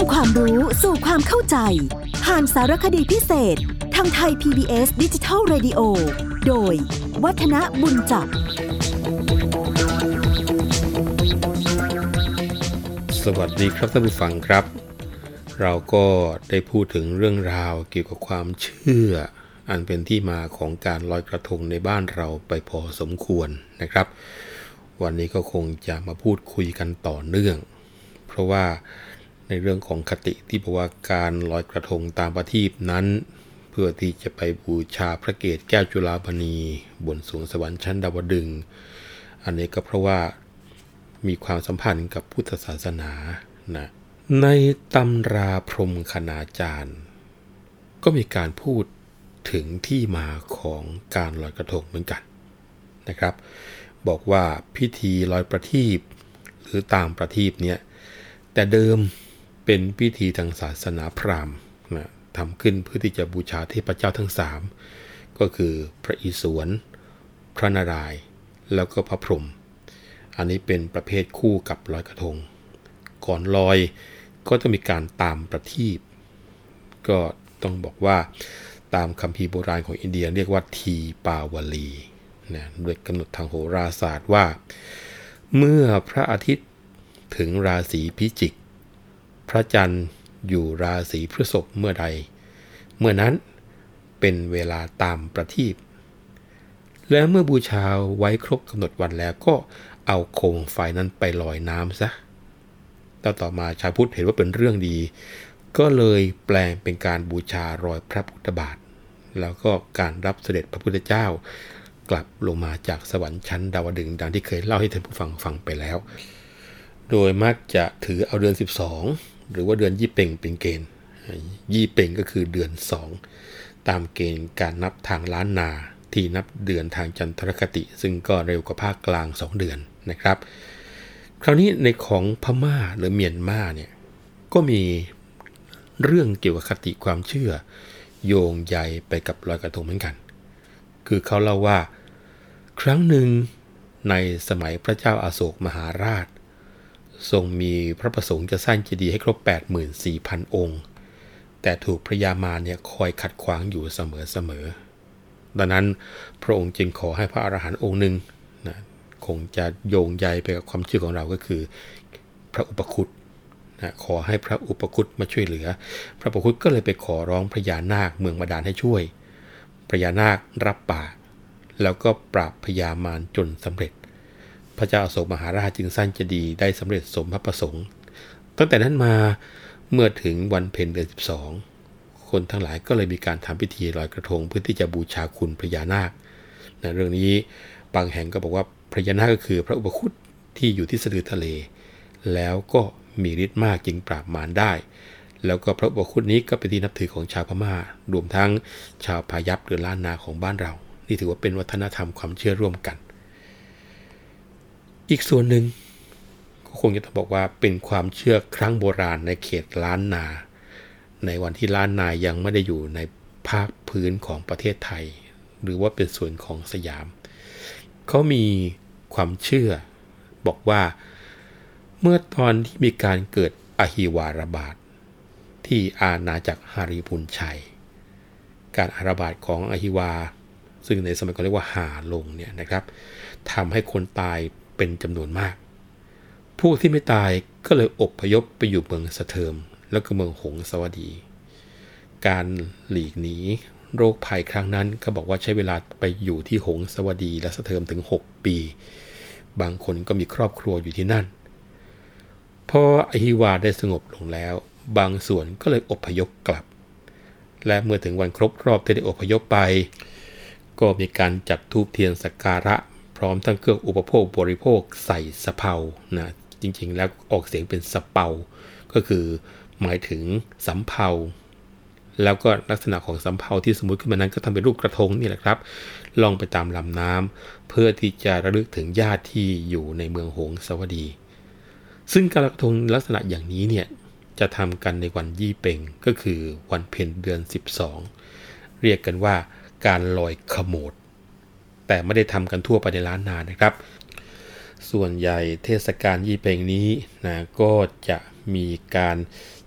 ำความรู้สู่ความเข้าใจ ผ่านสารคดีพิเศษ ทางไทย PBS ดิจิทัล Radio โดย วัฒนบุญจับ สวัสดีครับท่านผู้ฟังครับ เราก็ได้พูดถึงเรื่องราวเกี่ยวกับความเชื่อ อันเป็นที่มาของการลอยกระทงในบ้านเราไปพอสมควรนะครับ วันนี้ก็คงจะมาพูดคุยกันต่อเนื่อง เพราะว่า ในเรื่องของคติที่บอกว่าการลอยกระทงตามประทีปนั้น เพื่อที่จะไปบูชาพระเกศแก้วจุฬาภณีบนสวงสวรรค์ชั้นดาวดึง อันนี้ก็เพราะว่ามีความสัมพันธ์กับพุทธศาสนานะในตำราพรมคณาจารย์ ก็มีการพูดถึงที่มาของการลอยกระทงเหมือนกันนะครับ บอกว่าพิธีลอยประทีปหรือตามประทีปเนี่ยแต่เดิม เป็นพิธีทางศาสนาพราหมณ์นะทำขึ้นเพื่อที่จะบูชาเทพเจ้าทั้งสามก็คือพระอิศวร พระนารายณ์แล้วก็พระพรหมอันนี้เป็นประเภทคู่กับลอยกระทง ก่อนลอยก็จะมีการตามประทีปก็ต้องบอกว่าตามคัมภีโบราณของอินเดียเรียกว่าทีปาวลีนะโดยกำหนดทางโหราศาสตร์ว่า เมื่อพระอาทิตย์ถึงราศีพิจิก พระจันทร์อยู่ราศีพฤษภเมื่อใด เมื่อนั้นเป็นเวลาตามประทีปและเมื่อบูชาไว้ครบกำหนดวันแล้วก็เอาโคมไฟนั้นไปลอยน้ำซะต่อต่อมาชาวพุทธเห็นว่าเป็นเรื่องดี ก็เลยแปลงเป็นการบูชารอยพระพุทธบาท แล้วก็การรับเสด็จพระพุทธเจ้ากลับลงมาจากสวรรค์ชั้นดาวดึงส์ดังที่เคยเล่าให้ท่านผู้ฟังฟังไปแล้ว โดยมักจะถือเอาเดือน 12 หรือว่าเดือนยี่เป่งเป็นเกณฑ์ ยี่เป่งก็คือเดือน 2 ตามเกณฑ์การนับทางล้านนาที่นับเดือนทางจันทรคติ ซึ่งก็เร็วกว่าภาคกลาง 2 เดือนนะครับ คราวนี้ในของพม่าหรือเมียนมาเนี่ยก็มีเรื่องเกี่ยวกับคติความเชื่อ โยงใยไปกับลอยกระทงเหมือนกัน คือเขาเล่าว่า ครั้งหนึ่งในสมัยพระเจ้าอาโศกมหาราช ทรงมีพระประสงค์จะสร้างเจดีย์ให้ครบ 84,000 องค์ แต่ถูกพระยามารเนี่ยคอยขัดขวางอยู่เสมอๆ ดังนั้นพระองค์จึงขอให้พระอรหันต์องค์หนึ่งนะคงจะโยงใยไปกับความเชื่อของเราก็คือพระอุปคุตนะขอให้พระอุปคุตมาช่วยเหลือ พระอุปคุตก็เลยไปขอร้องพญานาคเมืองบาดาลให้ช่วยพญานาครับปากแล้วก็ปราบพญามารจนสำเร็จ พระเจ้าอโศกมหาราชจึงสร้างเจดีย์ได้สำเร็จสมพระประสงค์ ตั้งแต่นั้นมาเมื่อถึงวันเพ็ญเดือน12 คนทั้งหลายก็เลยมีการทำพิธีลอยกระทงเพื่อที่จะบูชาคุณพญานาคนะเรื่องนี้บางแห่งก็บอกว่าพญานาคก็คือพระอุปคุตที่อยู่ที่สะดือทะเล แล้วก็มีฤทธิ์มากจึงปราบมารได้ แล้วก็พระอุปคุตนี้ก็เป็นที่นับถือของชาวพม่า รวมทั้งชาวพายัพหรือล้านนาของบ้านเรา นี่ถือว่าเป็นวัฒนธรรมความเชื่อร่วมกัน อีกส่วนหนึ่งก็คงจะต้องบอกว่าเป็นความเชื่อครั้งโบราณในเขตล้านนา ในวันที่ล้านนายังไม่ได้อยู่ในภาคพื้นของประเทศไทย หรือว่าเป็นส่วนของสยาม เขามีความเชื่อบอกว่า เมื่อตอนที่มีการเกิดอหิวาระบาดที่อาณาจักรฮาริพุนชัย การอาระบาดของอหิวา ซึ่งในสมัยก่อนเรียกว่าหาลงเนี่ยนะครับทำให้คนตาย เป็นจำนวนมาก ผู้ที่ไม่ตายก็เลยอบพยพไปอยู่เมืองสะเทิม แล้วก็เมืองหงสวัสดี การหลีกหนีโรคภัยครั้งนั้นก็บอกว่าใช้เวลาไปอยู่ที่หงสวัสดีและสะเทิมถึง 6 ปี บางคนก็มีครอบครัวอยู่ที่นั่น พออหิวาได้สงบลงแล้ว บางส่วนก็เลยอพยพกลับ และเมื่อถึงวันครบรอบที่ได้อพยพไป ก็มีการจัดทูบเทียนสักการะ ร้อมทั้งเครื่องอุปโภคบริโภคใส่สะเพานะจริงๆ แล้วออกเสียงเป็นสะเปา ก็คือหมายถึงสำเภาแล้วก็ลักษณะของสำเภาที่สมมติขึ้นมานั้นก็ทำเป็นรูปกระทงนี่แหละครับ ลองไปตามลำน้ำเพื่อที่จะระลึกถึงญาติที่อยู่ในเมืองหงสวัดี ซึ่งการกระทงลักษณะอย่างนี้เนี่ยจะทำกันในวันยี่เป่งก็คือวันเพ็ญเดือน 12 เรียกกันว่าการลอยขโมด แต่ไม่ได้ทำกันทั่วไปในล้านนานะครับ ส่วนใหญ่เทศกาลยี่เปงนี้นะก็จะมีการ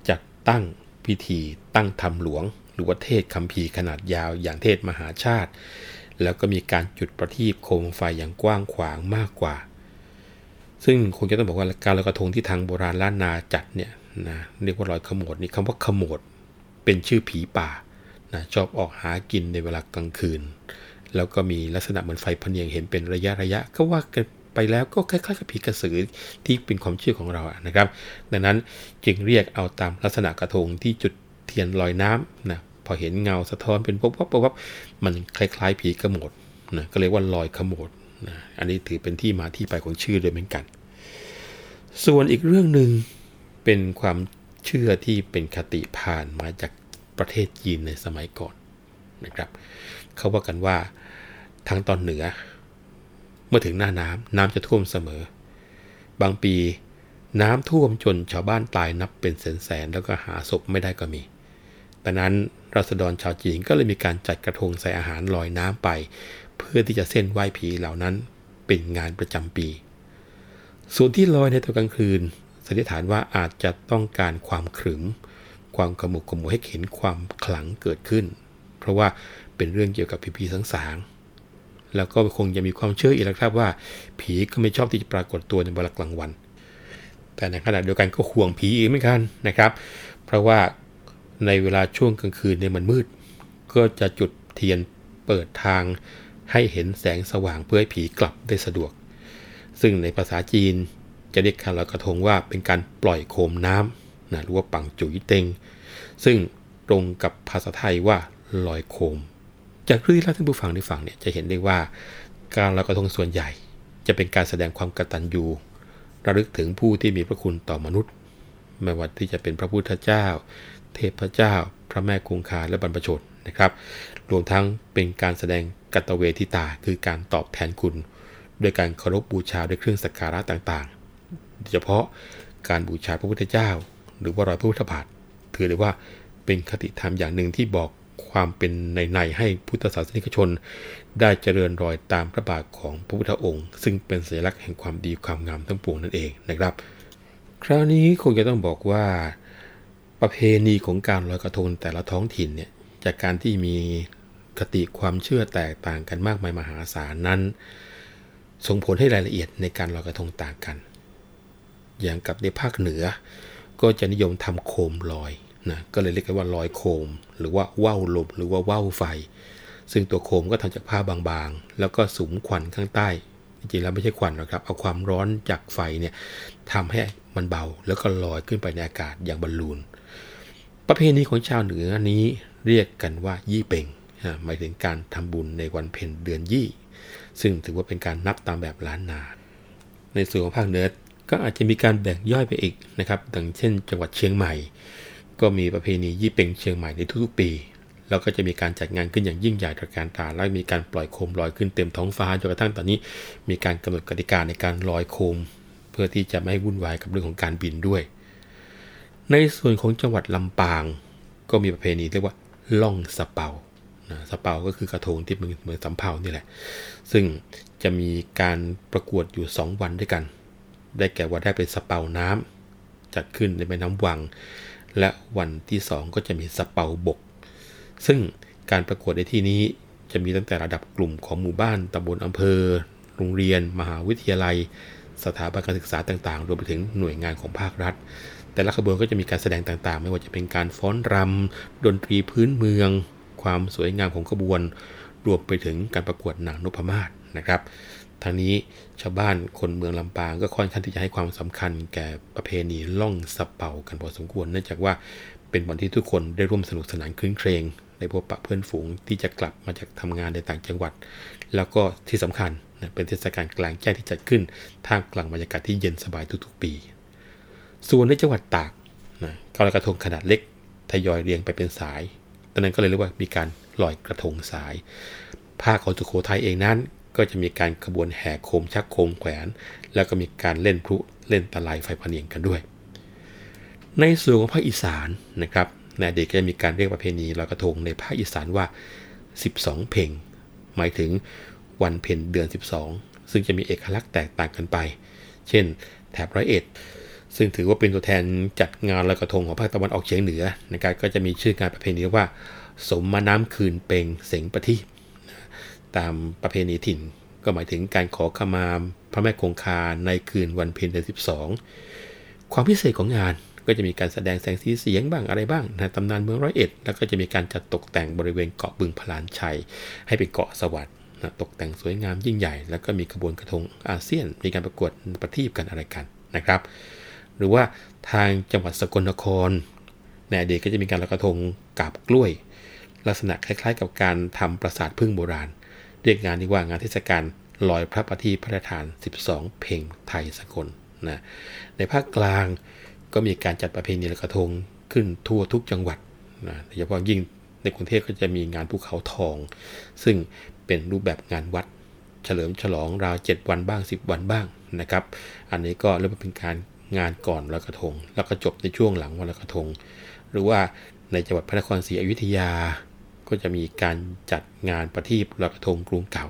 จัดตั้งพิธีตั้งธรรมหลวง หรือว่าเทศคำพีขนาดยาวอย่างเทศมหาชาติ แล้วก็มีการจุดประทีปโคมไฟอย่างกว้างขวางมากกว่า ซึ่งคงจะต้องบอกว่าการลอยกระทงที่ทางโบราณล้านนาจัดเนี่ยนะเรียกว่าลอยขโมดนี่คำว่าขโมดเป็นชื่อผีป่านะชอบออกหากินในเวลากลางคืน แล้วก็มีลักษณะเหมือนไฟพเนียงเห็นเป็นระยะระยะก็ว่ากันไปแล้วก็คล้ายๆกับผีกระสือที่เป็นความเชื่อของเราอะนะครับ ดังนั้นจึงเรียกเอาตามลักษณะกระทงที่จุดเทียนลอยน้ำนะพอเห็นเงาสะท้อนเป็นป๊บป๊บป๊บมันคล้าย ๆ ผีกระโมดนะก็เรียกว่าลอยขโมดนะอันนี้ถือเป็นที่มาที่ไปของชื่อด้วยเหมือนกัน ส่วนอีกเรื่องหนึ่งเป็นความเชื่อที่เป็นคติผ่านมาจากประเทศจีนในสมัยก่อนนะครับ เขาว่ากันว่า ทางตอนเหนือ เมื่อถึงหน้าน้ำน้ำจะท่วมเสมอ บางปีน้ำท่วมจนชาวบ้านตายนับเป็นแสนๆแล้วก็หาศพไม่ได้ก็มีดังนั้นรัษฎรชาวจีนก็เลยมีการจัดกระทงใส่อาหารลอยน้ำไป เพื่อที่จะเส้นไหว้ผีเหล่านั้นเป็นงานประจำปี ส่วนที่ลอยในตอนกลางคืนสันนิษฐานว่าอาจจะต้องการความขรึม ความกระมุกกระมัวให้เห็นความขลังเกิดขึ้น เพราะว่าเป็นเรื่องเกี่ยวกับผีผีสังสาง แล้วก็คงจะมีความเชื่ออีกแล้วครับว่า ผีก็ไม่ชอบที่จะปรากฏตัวในเวลากลางวัน แต่ในขณะเดียวกันก็ห่วงผีอีกเหมือนกันนะครับ เพราะว่าในเวลาช่วงกลางคืนเนี่ยมันมืด ก็จะจุดเทียนเปิดทางให้เห็นแสงสว่างเพื่อให้ผีกลับได้สะดวก ซึ่งในภาษาจีนจะเรียกการลอยกระทงว่าเป็นการปล่อยโคมน้ำนะหรือว่าปังจุยเต็ง ซึ่งตรงกับภาษาไทยว่าลอยโคม จากเรื่องที่เล่าท่านผู้ฟังได้ฟังเนี่ยจะเห็นได้ว่า การลอยกระทงส่วนใหญ่ จะเป็นการแสดงความกตัญญูระลึกถึงผู้ที่มีพระคุณต่อมนุษย์ไม่ว่าที่จะเป็นพระพุทธเจ้า เทพเจ้า พระแม่คงคาและบรรพชนนะครับ รวมทั้งเป็นการแสดงกัตเวทิตา คือการตอบแทนคุณโดยการเคารพบูชาด้วยเครื่องสักการะต่างๆ โดยเฉพาะการบูชาพระพุทธเจ้า หรือว่ารอยพระพุทธบาทถือได้ว่าเป็นคติธรรมอย่างหนึ่งที่บอก ความเป็นในในให้พุทธศาสนิกชน ได้เจริญรอยตามพระบาทของพระพุทธองค์ ซึ่งเป็นสัญลักษณ์แห่งความดีความงามทั้งปวงนั่นเองนะครับ คราวนี้คงจะต้องบอกว่าประเพณีของการลอยกระทงแต่ละท้องถิ่นเนี่ยจากการที่มีคติความเชื่อแตกต่างกันมากมายมหาศาลนั้น ส่งผลให้รายละเอียดในการลอยกระทงต่างกัน อย่างกับในภาคเหนือ ก็จะนิยมทำโคมลอย นะก็เลยเรียกกันว่าลอยโคม หรือว่าว่าวลมหรือว่าว่าวไฟ ซึ่งตัวโคมก็ทำจากผ้าบางๆ แล้วก็สุมควันข้างใต้ จริงๆแล้วไม่ใช่ควันหรอกครับ เอาความร้อนจากไฟเนี่ยทำให้มันเบาแล้วก็ลอยขึ้นไปในอากาศอย่างบอลลูน ประเพณีของชาวเหนือนี้เรียกกันว่ายี่เป่งหมายถึงการทำบุญในวันเพ็ญเดือนยี่ ซึ่งถือว่าเป็นการนับตามแบบล้านนา ในส่วนของภาคเหนือก็อาจจะมีการแบ่งย่อยไปอีกนะครับดังเช่น จังหวัดเชียงใหม่ ก็มีประเพณียี่เป่งเชียงใหม่ในทุกๆปี แล้วก็จะมีการจัดงานขึ้นอย่างยิ่งใหญ่ตระการตา และมีการปล่อยโคมลอยขึ้นเต็มท้องฟ้าจนกระทั่งตอนนี้ มีการกำหนดกติกาในการลอยโคม เพื่อที่จะไม่ให้วุ่นวายกับเรื่องของการบินด้วย ในส่วนของจังหวัดลำปาง ก็มีประเพณีเรียกว่าล่องสเปานะสเปาก็คือกระทงที่เหมือนสำเภานี่แหละ ซึ่งจะมีการประกวดอยู่ 2 วันด้วยกัน ได้แก่วันแรกเป็นสเปาน้ำจัดขึ้นในแม่น้ำวัง และวันที่ 2 ก็จะมีสเปาบก ซึ่งการประกวดในที่นี้จะมีตั้งแต่ระดับกลุ่มของหมู่บ้านตำบลอำเภอ โรงเรียน มหาวิทยาลัย สถาบันการศึกษาต่างๆ รวมไปถึงหน่วยงานของภาครัฐ แต่ละขบวนก็จะมีการแสดงต่างๆ ไม่ว่าจะเป็นการฟ้อนรำ ดนตรีพื้นเมือง ความสวยงามของขบวน รวมไปถึงการประกวดหนังนพมาศนะครับ ทางนี้ชาวบ้านคนเมืองลำปางก็ค่อนข้างที่จะให้ความสำคัญแก่ประเพณีล่องสะเป่ากันพอสมควร เนื่องจากว่าเป็นวันที่ทุกคนได้ร่วมสนุกสนานคลื้นเครงในพบปะเพื่อนฝูงที่จะกลับมาจากทำงานในต่างจังหวัด แล้วก็ที่สำคัญเป็นเทศกาลกลางแจ้งที่จัดขึ้นท่ามกลางบรรยากาศที่เย็นสบายทุกๆปี ส่วนในจังหวัดตากนะการลอยกระทงขนาดเล็กทยอยเรียงไปเป็นสายตอนนั้นก็เลยเรียกว่ามีการลอยกระทงสาย ภาคของสุโขทัยเองนั้น ก็จะมีการขบวนแห่โคมชักโคมแขวน แล้วก็มีการเล่นพลุเล่นตะไลไฟพเนียงกันด้วย ในส่วนของภาคอีสานนะครับในเด็กก็จะมีการเรียกประเพณีลอยกระทงในภาคอีสานว่า 12 เพ่งหมายถึงวันเพ็ญเดือน 12 ซึ่งจะมีเอกลักษณ์แตกต่างกันไป เช่น แถบร้อยเอ็ดซึ่งถือว่าเป็นตัวแทนจัดงานลอยกระทงของภาคตะวันออกเฉียงเหนือนะครับก็จะมีชื่องานประเพณีว่า สมมาน้ำคืนเปงเสงประทีป ตามประเพณีถิ่น ก็หมายถึงการขอขมาพระแม่คงคาในคืนวันเพ็ญเดือนสิบสองความพิเศษของงานก็จะมีการแสดงแสงสีเสียงบ้างอะไรบ้างนะตำนานเมืองร้อยเอ็ด แล้วก็จะมีการจัดตกแต่งบริเวณเกาะบึงพลานชัย ให้เป็นเกาะสวัสดิ์นะตกแต่งสวยงามยิ่งใหญ่ แล้วก็มีขบวนกระทงอาเซียน มีการประกวดประทีปกันอะไรกันนะครับ หรือว่าทางจังหวัดสกลนครในอดีตก็จะมีการลอยกระทงกาบกล้วย ลักษณะคล้ายๆ กับการทำปราสาทพึ่งโบราณ เรียกงานนี้ว่างานเทศกาลลอยพระประทีปพระราชทาน 12 เพลงไทยสกลนะในภาคกลางก็มีการจัดประเพณีลอยกระทงขึ้นทั่วทุกจังหวัดนะโดยเฉพาะยิ่งในกรุงเทพก็จะมีงานภูเขาทอง ซึ่งเป็นรูปแบบงานวัด เฉลิมฉลองราว 7 วันบ้าง 10 วันบ้างนะครับ อันนี้ก็เรียกว่าเป็นการงานก่อนลอยกระทง แล้วก็จบในช่วงหลังวันลอยกระทง หรือว่าในจังหวัดพระนครศรีอยุธยา ก็จะมีการจัดงานประทีปลอยกระทงกรุงเก่า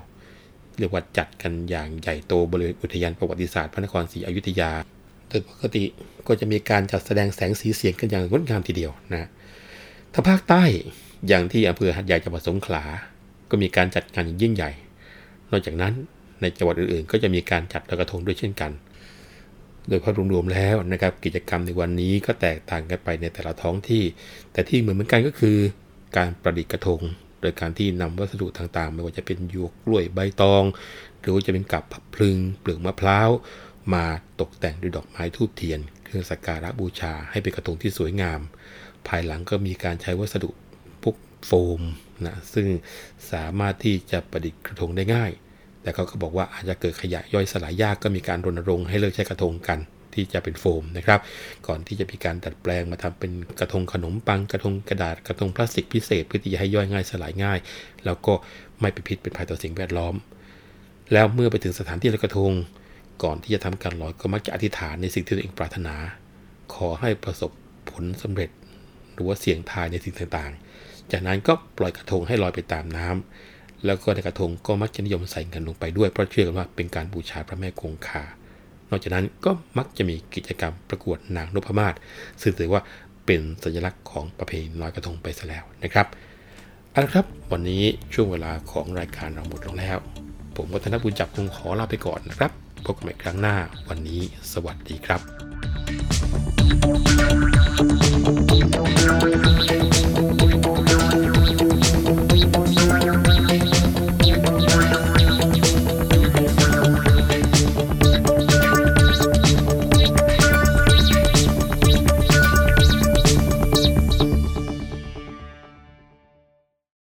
เรียกว่าจัดกันอย่างใหญ่โตบริเวณอุทยานประวัติศาสตร์พระนครศรีอยุธยา โดยปกติก็จะมีการจัดแสดงแสงสีเสียงกันอย่างงดงามทีเดียวนะถ้าภาคใต้อย่างที่อำเภอหัดใหญ่จังหวัดสงขลา ก็มีการจัดงานอย่างยิ่งใหญ่ นอกจากนั้นในจังหวัดอื่นๆ ก็จะมีการจัดลอยกระทงด้วยเช่นกัน โดยภาพรวมๆแล้วนะครับกิจกรรมในวันนี้ก็แตกต่างกันไปในแต่ละท้องที่ แต่ที่เหมือนเหมือนกันก็คือ การประดิษฐ์กระทง โดยการที่นำวัสดุต่างๆ ไม่ว่าจะเป็นหยวกกล้วยใบตอง หรือว่าจะเป็นกับผับพลึงเปลือกมะพร้าวมาตกแต่งด้วยดอกไม้ทูบเทียน เครื่องสักการะบูชาให้เป็นกระทงที่สวยงาม ภายหลังก็มีการใช้วัสดุพวกโฟมนะซึ่งสามารถที่จะประดิษฐ์กระทงได้ง่าย แต่เขาก็บอกว่าอาจจะเกิดขยะย่อยสลายยากก็มีการรณรงค์ให้เลิกใช้กระทงกัน ที่จะเป็นโฟมนะครับ ก่อนที่จะมีการดัดแปลงมาทำเป็นกระทงขนมปังกระทงกระดาษกระทงพลาสติกพิเศษเพื่อที่จะให้ย่อยง่ายสลายง่าย แล้วก็ไม่เป็นพิษเป็นภัยต่อสิ่งแวดล้อม แล้วเมื่อไปถึงสถานที่ลอยกระทง ก่อนที่จะทำการลอยก็มักจะอธิษฐานในสิ่งที่ตัวเองปรารถนา ขอให้ประสบผลสำเร็จ หรือว่าเสี่ยงทายในสิ่งต่างๆ จากนั้นก็ปล่อยกระทงให้ลอยไปตามน้ำแล้วก็ในกระทงก็มักจะนิยมใส่เงินลงไปด้วยเพราะเชื่อกันว่าเป็นการบูชาพระแม่คงคา นอกจากนั้นก็มักจะมีกิจกรรมประกวดนางนพมาศซึ่งถือว่าเป็นสัญลักษณ์ของประเพณีลอยกระทงไปซะแล้วนะครับเอาละครับวันนี้ช่วงเวลาของรายการเราหมดลงแล้ว ผมวัฒนบุญจับคงขอลาไปก่อนนะครับพบกันใหม่ครั้งหน้าวันนี้สวัสดีครับ